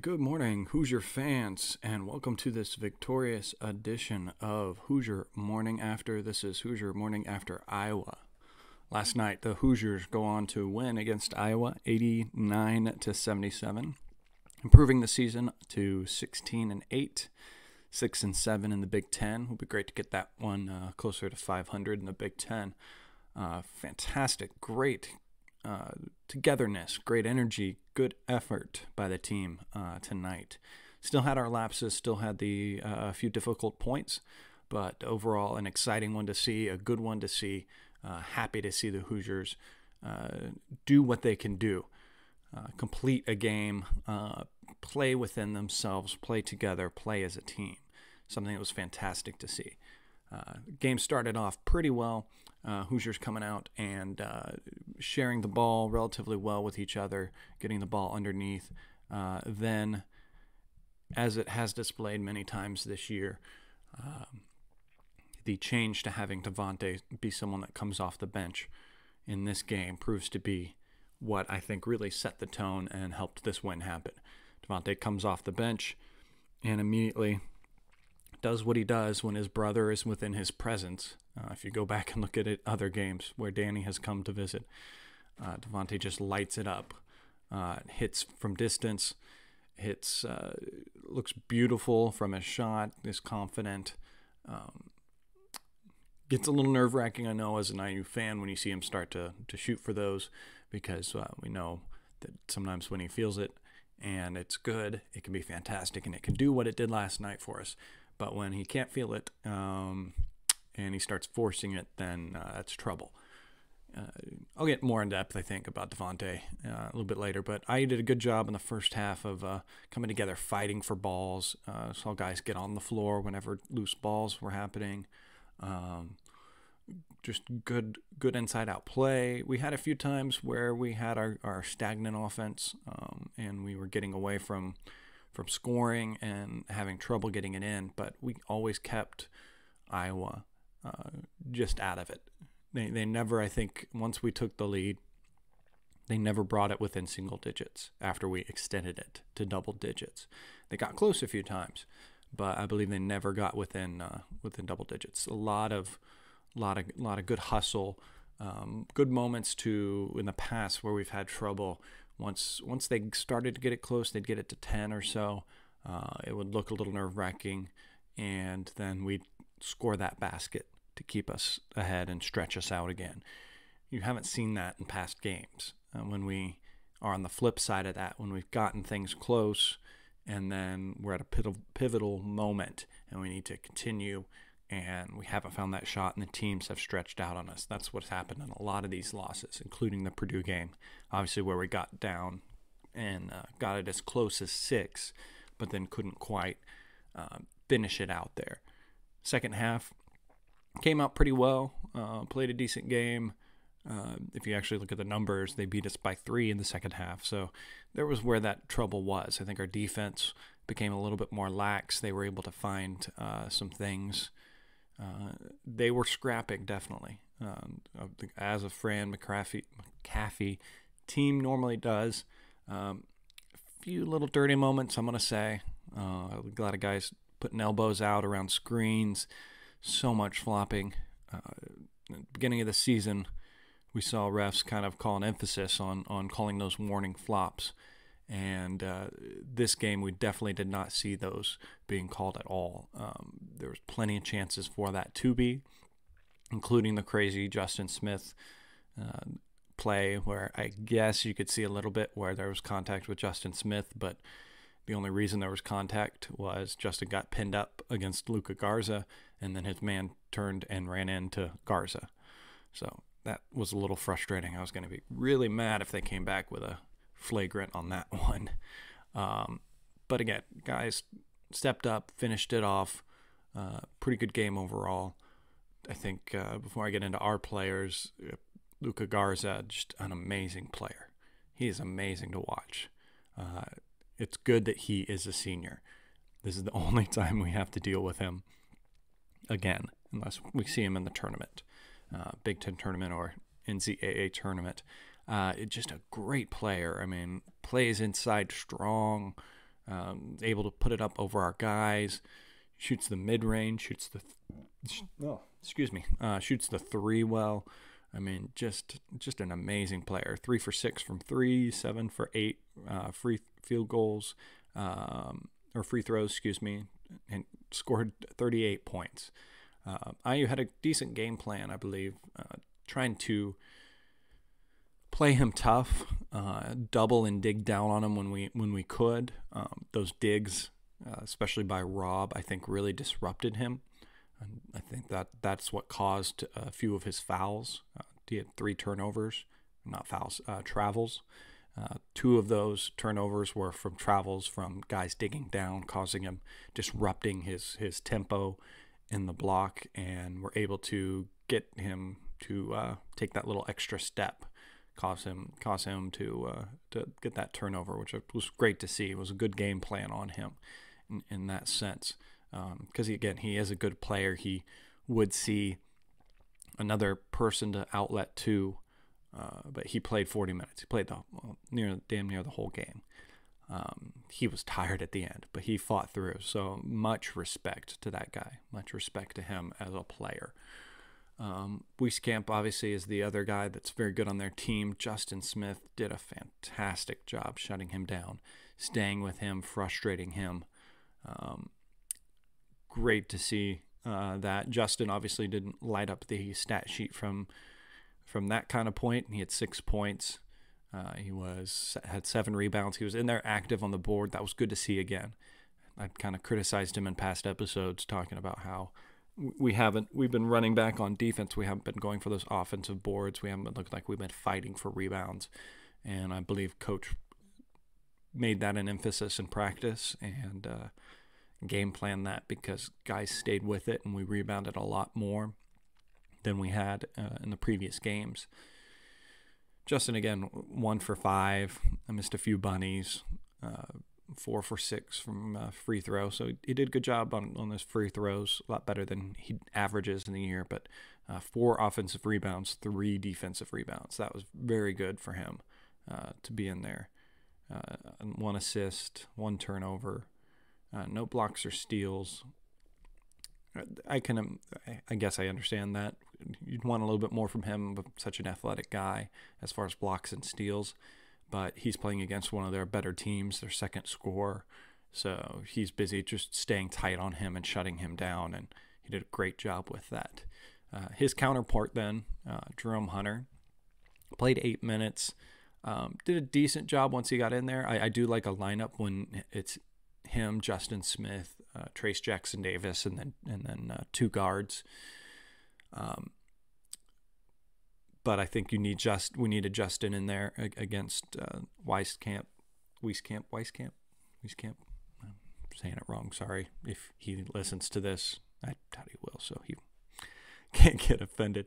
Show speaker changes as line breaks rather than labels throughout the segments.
good morning, Hoosier fans, and welcome to this victorious edition of Hoosier Morning After. This is Hoosier Morning After Iowa. Last night, the Hoosiers go on to win against Iowa 89 to 77, improving the season to 16 and 8, 6 and 7 in the Big Ten. Would be great to get that one uh, closer to 500 in the Big Ten. Uh, fantastic, great uh, togetherness, great energy, good effort by the team uh, tonight. Still had our lapses, still had the uh, a few difficult points, but overall an exciting one to see, a good one to see. Uh, happy to see the Hoosiers uh, do what they can do, complete a game, play within themselves, play together, play as a team. Something that was fantastic to see. game started off pretty well uh, Hoosiers coming out and uh, sharing the ball relatively well with each other, getting the ball underneath. Uh, then, as it has displayed many times this year, um, the change to having Devonte be someone that comes off the bench in this game proves to be what I think really set the tone and helped this win happen. Devonte comes off the bench and immediately does what he does when his brother is within his presence. Uh, if you go back and look at it, other games where Danny has come to visit, uh, Devonte just lights it up, uh, hits from distance, hits uh, looks beautiful from his shot, is confident. Um, gets a little nerve wracking, I know, as an IU fan when you see him start to to shoot for those, because uh, we know that sometimes when he feels it and it's good, it can be fantastic and it can do what it did last night for us. But when he can't feel it um, and he starts forcing it, then uh, that's trouble. Uh, I'll get more in depth, I think, about Devonte uh, a little bit later. But I did a good job in the first half of uh, coming together, fighting for balls. Uh, saw guys get on the floor whenever loose balls were happening. Um, just good, good inside-out play. We had a few times where we had our, our stagnant offense, um, and we were getting away from from scoring and having trouble getting it in, but we always kept Iowa uh, just out of it. They, they never, I think, once we took the lead, they never brought it within single digits after we extended it to double digits. They got close a few times, but I believe they never got within uh, within double digits. A lot of lot of lot of good hustle, um, good moments to in the past where we've had trouble once once they started to get it close, they'd get it to 10 or so. Uh, it would look a little nerve wracking, and then we'd score that basket to keep us ahead and stretch us out again. You haven't seen that in past games. Uh, when we are on the flip side of that, when we've gotten things close, and then we're at a pivotal moment, and we need to continue and we haven't found that shot, and the teams have stretched out on us. That's what's happened in a lot of these losses, including the Purdue game, obviously, where we got down and uh, got it as close as six, but then couldn't quite uh, finish it out there. Second half came out pretty well, uh, played a decent game. Uh, if you actually look at the numbers, they beat us by three in the second half. So there was where that trouble was. I think our defense became a little bit more lax. They were able to find uh, some things uh, they were scrapping definitely. Um, as a Fran, McCaffey, McAfee team normally does. Um, a few little dirty moments, I'm going to say. Uh, a lot of guys putting elbows out around screens, so much flopping. Uh, beginning of the season, we saw refs kind of call an emphasis on, on calling those warning flops. And uh, this game, we definitely did not see those being called at all. Um, there was plenty of chances for that to be, including the crazy Justin Smith uh, play, where I guess you could see a little bit where there was contact with Justin Smith, but the only reason there was contact was Justin got pinned up against Luka Garza, and then his man turned and ran into Garza. So that was a little frustrating. I was going to be really mad if they came back with a flagrant on that one. Um, but again, guys stepped up, finished it off. Uh, pretty good game overall. I think uh, before I get into our players, Luca Luka Garza, just an amazing player. He is amazing to watch. Uh, it's good that he is a senior. This is the only time we have to deal with him again, unless we see him in the tournament, uh, Big Ten tournament or NCAA tournament. Uh, just a great player. I mean, plays inside strong, um, able to put it up over our guys, shoots the mid range, shoots the th- oh, excuse me, uh, shoots the three well. I mean, just just an amazing player. Three for six from three, seven for eight uh, free field goals um, or free throws, excuse me, and scored 38 points. Uh, IU had a decent game plan, I believe, uh, trying to play him tough, uh, double and dig down on him when we when we could. Um, those digs, uh, especially by Rob, I think really disrupted him. And I think that that's what caused a few of his fouls. Uh, he had three turnovers, not fouls, uh, travels. Uh, two of those turnovers were from travels from guys digging down, causing him disrupting his his tempo in the block, and were able to get him to uh, take that little extra step, cause him cause him to uh, to get that turnover, which was great to see. It was a good game plan on him in, in that sense, because um, again he is a good player. He would see another person to outlet to uh, but he played 40 minutes. He played the well, near damn near the whole game. Um, he was tired at the end, but he fought through. So much respect to that guy. Much respect to him as a player. Um, Wieskamp obviously is the other guy that's very good on their team. Justin Smith did a fantastic job shutting him down, staying with him, frustrating him. Um, great to see uh, that. Justin obviously didn't light up the stat sheet from from that kind of point. He had six points. Uh, he was had seven rebounds. He was in there active on the board. That was good to see again. I kind of criticized him in past episodes, talking about how we haven't we've been running back on defense. We haven't been going for those offensive boards. We haven't looking like we've been fighting for rebounds. And I believe coach made that an emphasis in practice and uh, game plan that because guys stayed with it and we rebounded a lot more than we had uh, in the previous games. Justin again, one for five. I missed a few bunnies. Uh, four for six from uh, free throw. So he did a good job on, on those free throws, a lot better than he averages in the year. But uh, four offensive rebounds, three defensive rebounds. That was very good for him uh, to be in there. Uh, one assist, one turnover, uh, no blocks or steals. I can, I guess I understand that you'd want a little bit more from him, but such an athletic guy as far as blocks and steals. But he's playing against one of their better teams, their second score. So he's busy just staying tight on him and shutting him down, and he did a great job with that. Uh, his counterpart then, uh, Jerome Hunter, played eight minutes. Um, did a decent job once he got in there. I, I, do like a lineup when it's him, Justin Smith, uh, Trayce Jackson Davis, and then and then uh, two guards. Um, but I think you need just we need a Justin in there against uh, Wieskamp, Wieskamp, Wieskamp, Wieskamp. I'm saying it wrong. Sorry if he listens to this. I doubt he will, so he can't get offended.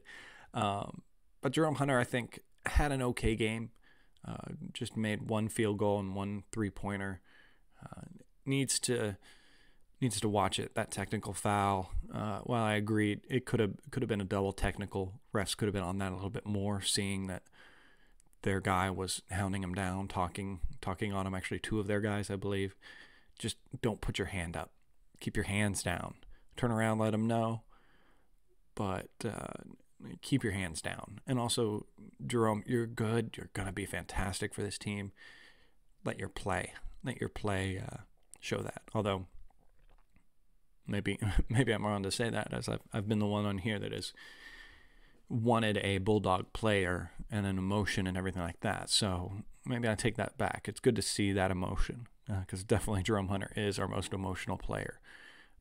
Um, but Jerome Hunter, I think, had an okay game. Uh, just made one field goal and one three pointer. Uh, needs to needs to watch it. That technical foul. Uh, well, I agreed. It could have could have been a double technical. Refs could have been on that a little bit more, seeing that their guy was hounding him down, talking talking on him. Actually, two of their guys, I believe. Just don't put your hand up. Keep your hands down. Turn around, let them know. But uh, keep your hands down. And also, Jerome, you're good. You're gonna be fantastic for this team. Let your play. Let your play uh, show that. Although maybe maybe I'm wrong to say that, as I've I've been the one on here that has wanted a bulldog player and an emotion and everything like that. So maybe I take that back. It's good to see that emotion because uh, definitely Jerome Hunter is our most emotional player,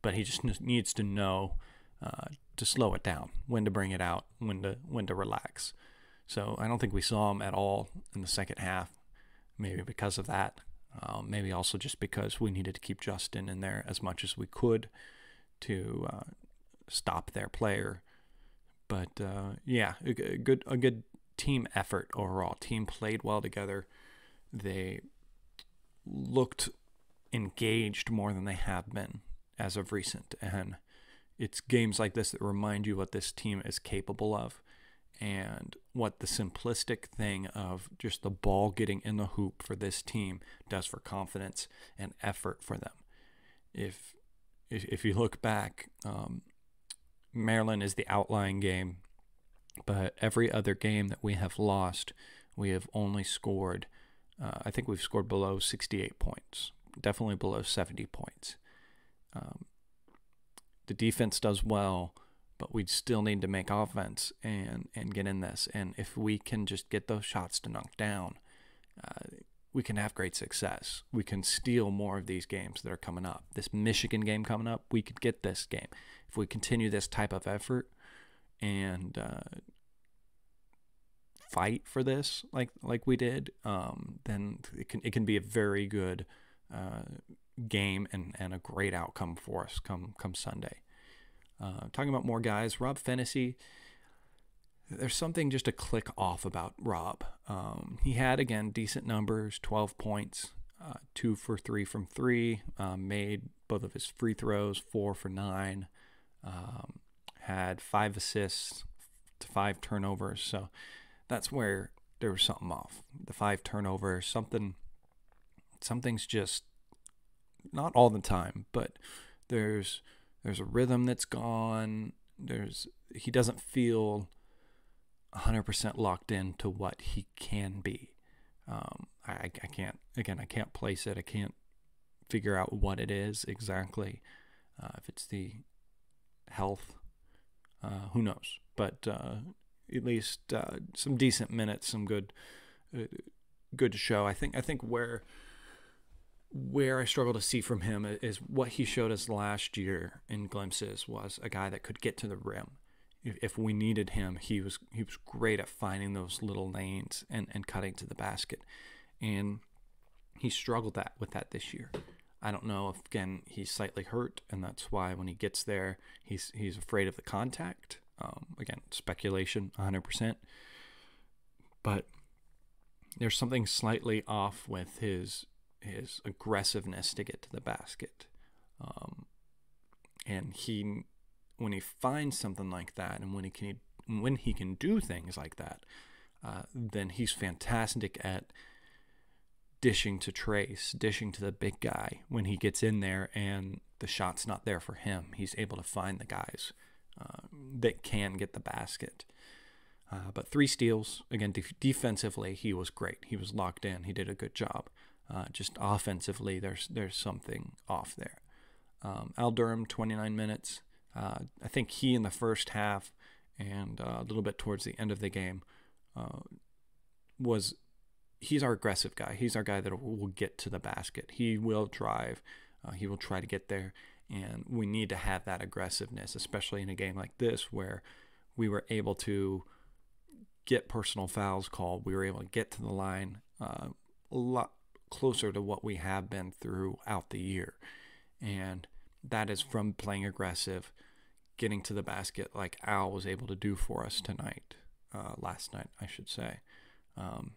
but he just needs to know uh, to slow it down, when to bring it out, when to when to relax. So I don't think we saw him at all in the second half. Maybe because of that. Um, maybe also just because we needed to keep Justin in there as much as we could to uh, stop their player. But uh, yeah, a, good a good team effort overall. Team played well together. They looked engaged more than they have been as of recent, and it's games like this that remind you what this team is capable of. And what the simplistic thing of just the ball getting in the hoop for this team does for confidence and effort for them. If if, if you look back, um, Maryland is the outlying game, but every other game that we have lost, we have only scored. Uh, I think we've scored below 68 points, definitely below 70 points. Um, the defense does well, but we still need to make offense and and get in this. And if we can just get those shots to knock down, uh, we can have great success. We can steal more of these games that are coming up. This Michigan game coming up, we could get this game if we continue this type of effort and uh, fight for this like like we did. Um, then it can it can be a very good uh, game and, and a great outcome for us come come Sunday. Uh, talking about more guys, Rob Phinisee. There's something just a click off about Rob. Um, he had again decent numbers, 12 points, uh, two for three from three, uh, made both of his free throws, four for nine, um, had five assists to five turnovers. So that's where there was something off. The five turnovers, something, something's just not all the time, but there's there's a rhythm that's gone. There's he doesn't feel 100% locked into what he can be. Um, I, I can't again I can't place it. I can't figure out what it is exactly. Uh, if it's the health, uh, who knows? But uh, at least uh, some decent minutes, some good, uh, good show. I think I think where where I struggle to see from him is what he showed us last year in glimpses was a guy that could get to the rim. If we needed him, he was he was great at finding those little lanes and, and cutting to the basket. And he struggled that with that this year. I don't know if again he's slightly hurt, and that's why when he gets there, he's he's afraid of the contact. Um, again, speculation, 100%. But there's something slightly off with his his aggressiveness to get to the basket. Um, and he, when he finds something like that, and when he can when he can do things like that, uh, then he's fantastic at dishing to Trayce, dishing to the big guy when he gets in there and the shot's not there for him. He's able to find the guys uh, that can get the basket. Uh, but three steals again. De- defensively, he was great. He was locked in. He did a good job. Uh, just offensively, there's there's something off there. Um, Al Durham, 29 minutes. Uh, I think he in the first half and uh, a little bit towards the end of the game uh, was he's our aggressive guy. He's our guy that will get to the basket. He will drive. Uh, he will try to get there, and we need to have that aggressiveness, especially in a game like this where we were able to get personal fouls called. We were able to get to the line uh, a lot closer to what we have been throughout the year. And that is from playing aggressive, getting to the basket like Al was able to do for us tonight, uh, last night, I should say. Um,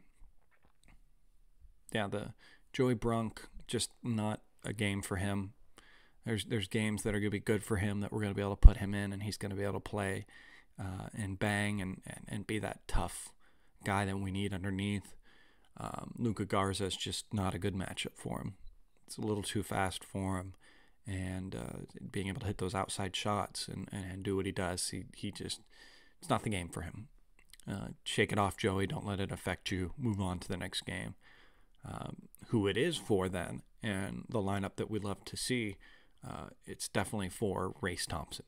yeah, the Joey Brunk, just not a game for him. There's there's games that are going to be good for him that we're going to be able to put him in, and he's going to be able to play uh, and bang and, and, and be that tough guy that we need underneath. Um, Luka Garza is just not a good matchup for him. It's a little too fast for him, and uh, being able to hit those outside shots and, and do what he does, he he just it's not the game for him. Uh, shake it off, Joey. Don't let it affect you. Move on to the next game. Um, who it is for then, and the lineup that we love to see, uh, it's definitely for Race Thompson.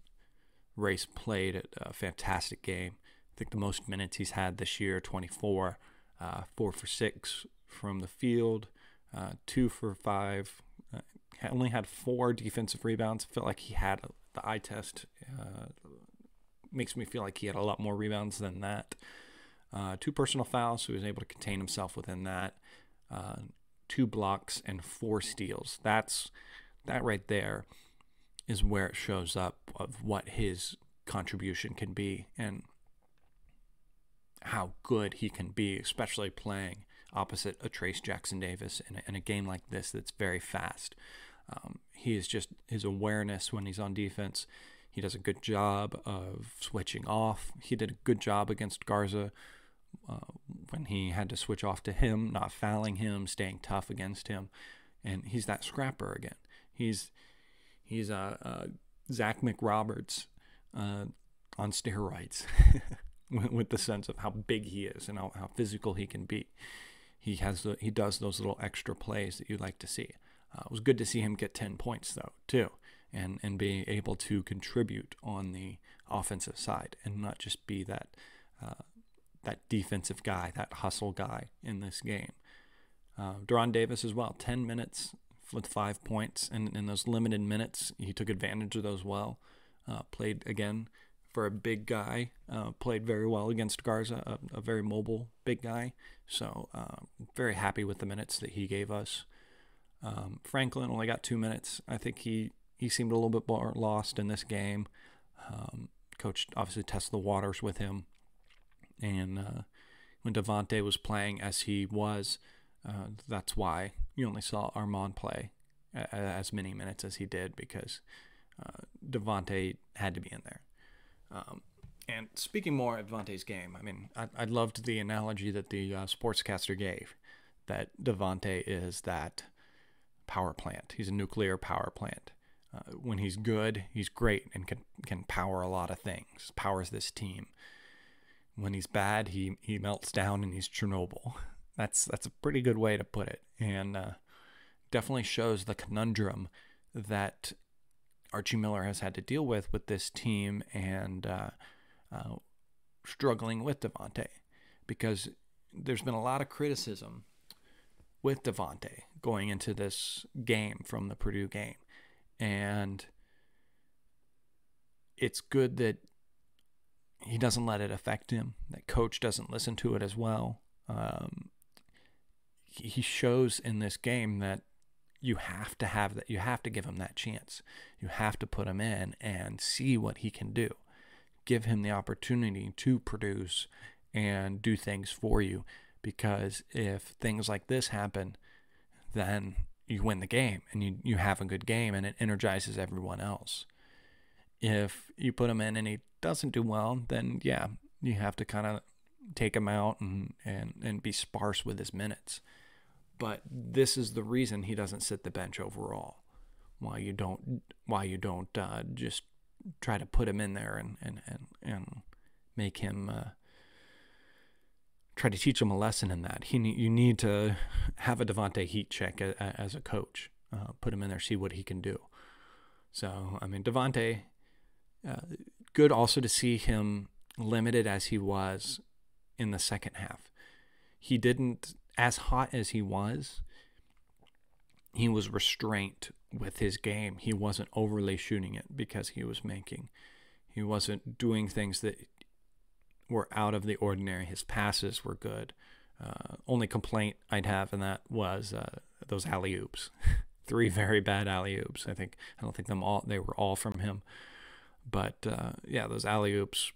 Race played a fantastic game. I think the most minutes he's had this year, 24 uh, four for six from the field, uh, two for five. Uh, only had four defensive rebounds. Felt like he had the eye test. Uh, makes me feel like he had a lot more rebounds than that. Uh, two personal fouls, so he was able to contain himself within that. Uh, two blocks and four steals. That's that right there is where it shows up of what his contribution can be. And how good he can be, especially playing opposite a Trayce Jackson Davis in a, in a game like this that's very fast. Um, he is just his awareness when he's on defense. He does a good job of switching off. He did a good job against Garza uh, when he had to switch off to him, not fouling him, staying tough against him, and he's that scrapper again. He's he's a uh, uh, Zach McRoberts uh, on steroids, with the sense of how big he is and how, how physical he can be. He has the, he does those little extra plays that you like to see. Uh, it was good to see him get 10 points though too, and and be able to contribute on the offensive side and not just be that uh, that defensive guy, that hustle guy in this game. Uh, De'Ron Davis as well, 10 minutes with five points, and in those limited minutes, he took advantage of those well. Uh, played again for a big guy, uh, played very well against Garza, a, a very mobile big guy. So uh, very happy with the minutes that he gave us. Um, Franklin only got two minutes. I think he he seemed a little bit more lost in this game. Um, coach obviously tested the waters with him, and uh, when Devonte was playing as he was, uh, that's why you only saw Armaan play as many minutes as he did because uh, Devonte had to be in there. And speaking more of Devonte's game, I mean, I, I loved the analogy that the uh, sportscaster gave that Devonte is that power plant. He's a nuclear power plant. Uh, when he's good, he's great and can can power a lot of things. Powers this team. When he's bad, he he melts down and he's Chernobyl. That's that's a pretty good way to put it, and uh, definitely shows the conundrum that Archie Miller has had to deal with with this team and uh, uh, struggling with Devonte because there's been a lot of criticism with Devonte going into this game from the Purdue game. And it's good that he doesn't let it affect him, that coach doesn't listen to it as well. Um, he shows in this game that you have to have that you have to give him that chance you have to put him in and see what he can do give him the opportunity to produce and do things for you because if things like this happen then you win the game and you, you have a good game and it energizes everyone else. If you put him in and he doesn't do well, then yeah, you have to kind of take him out and, and, and be sparse with his minutes. But this is the reason he doesn't sit the bench overall. Why you don't why you don't uh, just try to put him in there and and and, and make him uh, try to teach him a lesson in that. He you need to have a Devonte heat check as a coach. Uh, put him in there, see what he can do. So I mean Devonte, uh, good also to see him limited as he was in the second half. He didn't as hot as he was. He was restrained with his game. He wasn't overly shooting it because he was making. He wasn't doing things that were out of the ordinary. His passes were good. Uh, only complaint I'd have in that was uh, those alley oops. Three very bad alley oops. I think I don't think them all they were all from him, but uh, yeah, those alley oops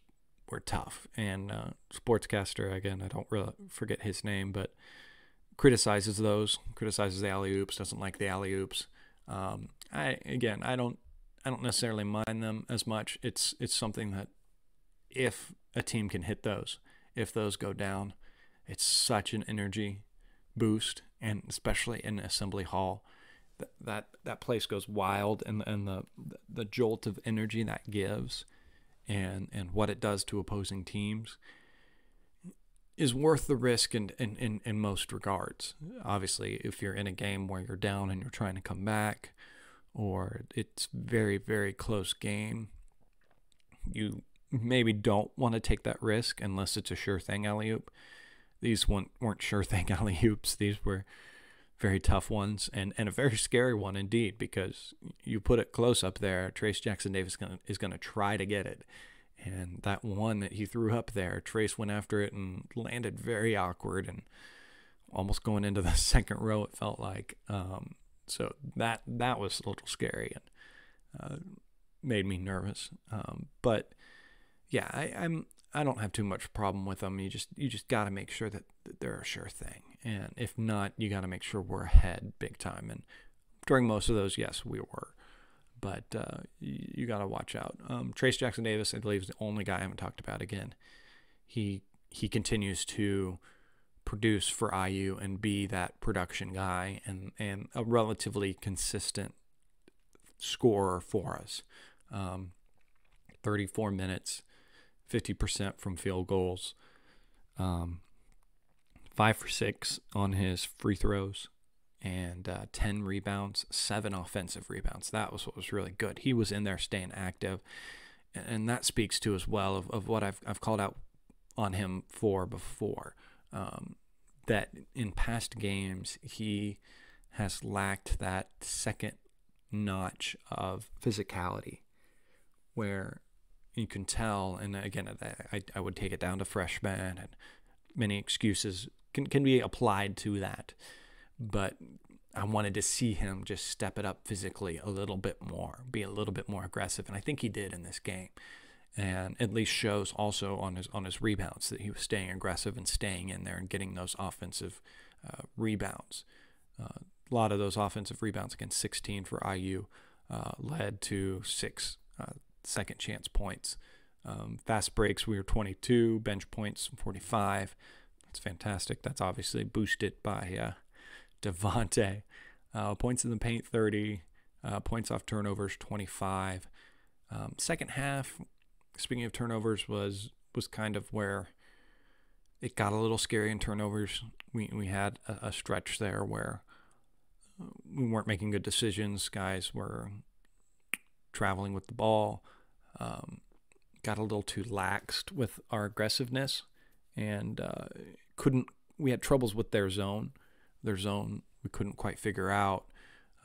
were tough. And uh, sportscaster again, I don't really forget his name, but criticizes those, criticizes the alley oops, doesn't like the alley oops. Um, I again, I don't I don't necessarily mind them as much. It's it's something that if a team can hit those. If those go down, it's such an energy boost, and especially in Assembly Hall, that that, that place goes wild, and and the the jolt of energy that gives, and and what it does to opposing teams, is worth the risk in, in, in, in most regards. Obviously, if you're in a game where you're down and you're trying to come back, or it's very very close game, you maybe don't want to take that risk unless it's a sure thing alley oop. These weren't, weren't sure thing alley oops. These were very tough ones and, and a very scary one indeed because you put it close up there. Trayce Jackson Davis is going to try to get it. And that one that he threw up there, Trayce went after it and landed very awkward and almost going into the second row, it felt like. Um, so that that was a little scary and uh, made me nervous. Um, but yeah, I, I'm I don't have too much problem with them. You just you just got to make sure that, that they're a sure thing, and if not, you got to make sure we're ahead big time. And during most of those, yes, we were, but uh, you, you got to watch out. Um, Trayce Jackson Davis, I believe, is the only guy I haven't talked about. Again, he he continues to produce for IU and be that production guy and and a relatively consistent scorer for us. Um, 34 minutes, 50% from field goals, um, five for six on his free throws, and uh, 10 rebounds, seven offensive rebounds. That was what was really good. He was in there staying active. And that speaks to as well of, of what I've, I've called out on him for before. Um, that in past games, he has lacked that second notch of physicality where you can tell, and again, I, I would take it down to freshman, and many excuses can, can be applied to that. But I wanted to see him just step it up physically a little bit more, be a little bit more aggressive, and I think he did in this game. And at least shows also on his on his rebounds that he was staying aggressive and staying in there and getting those offensive uh, rebounds. Uh, a lot of those offensive rebounds against 16 for IU uh, led to six uh, second chance points. Um, fast breaks, we were 22. Bench points, 45. That's fantastic. That's obviously boosted by Devonte. Uh, points in the paint, 30. Uh, points off turnovers, 25. Um, second half, speaking of turnovers, was was kind of where it got a little scary in turnovers. We we had a, a stretch there where uh, we weren't making good decisions. Guys were traveling with the ball um, got a little too laxed with our aggressiveness and uh, couldn't. We had troubles with their zone. Their zone we couldn't quite figure out.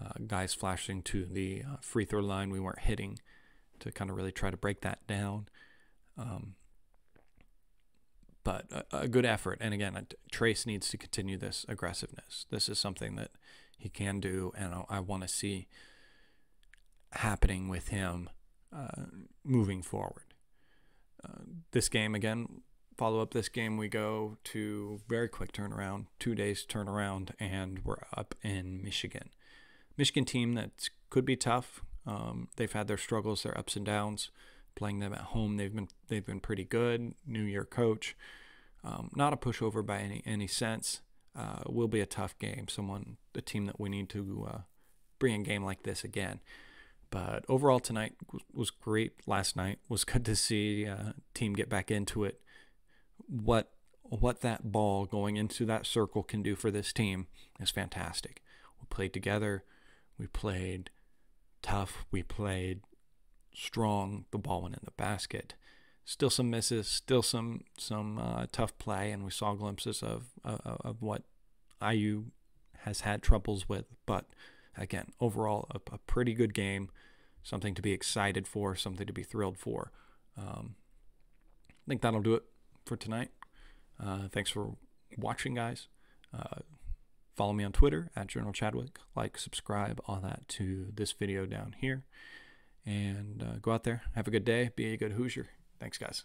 Uh, guys flashing to the uh, free throw line we weren't hitting to kind of really try to break that down. Um, but a, a, good effort. And again, Trayce needs to continue this aggressiveness. This is something that he can do, and I, I want to see happening with him uh, moving forward. Uh, this game, again, follow up this game, we go to very quick turnaround, two days turnaround, and we're up in Michigan. Michigan team that could be tough. Um, they've had their struggles, their ups and downs. Playing them at home, they've been they've been pretty good. New year coach, um, not a pushover by any any sense. Uh, will be a tough game. Someone, the team that we need to uh, bring a game like this again. But overall, tonight was great. Last night was good to see uh, team get back into it. What what that ball going into that circle can do for this team is fantastic. We played together. We played tough. We played strong. The ball went in the basket. Still some misses. Still some some uh, tough play, and we saw glimpses of uh, of what IU has had troubles with, but again, overall, a, a, pretty good game, something to be excited for, something to be thrilled for. Um, I think that'll do it for tonight. Uh, thanks for watching, guys. Uh, follow me on Twitter at Journal Chadwick. Like, subscribe, all that to this video down here. And uh, go out there, have a good day, be a good Hoosier. Thanks, guys.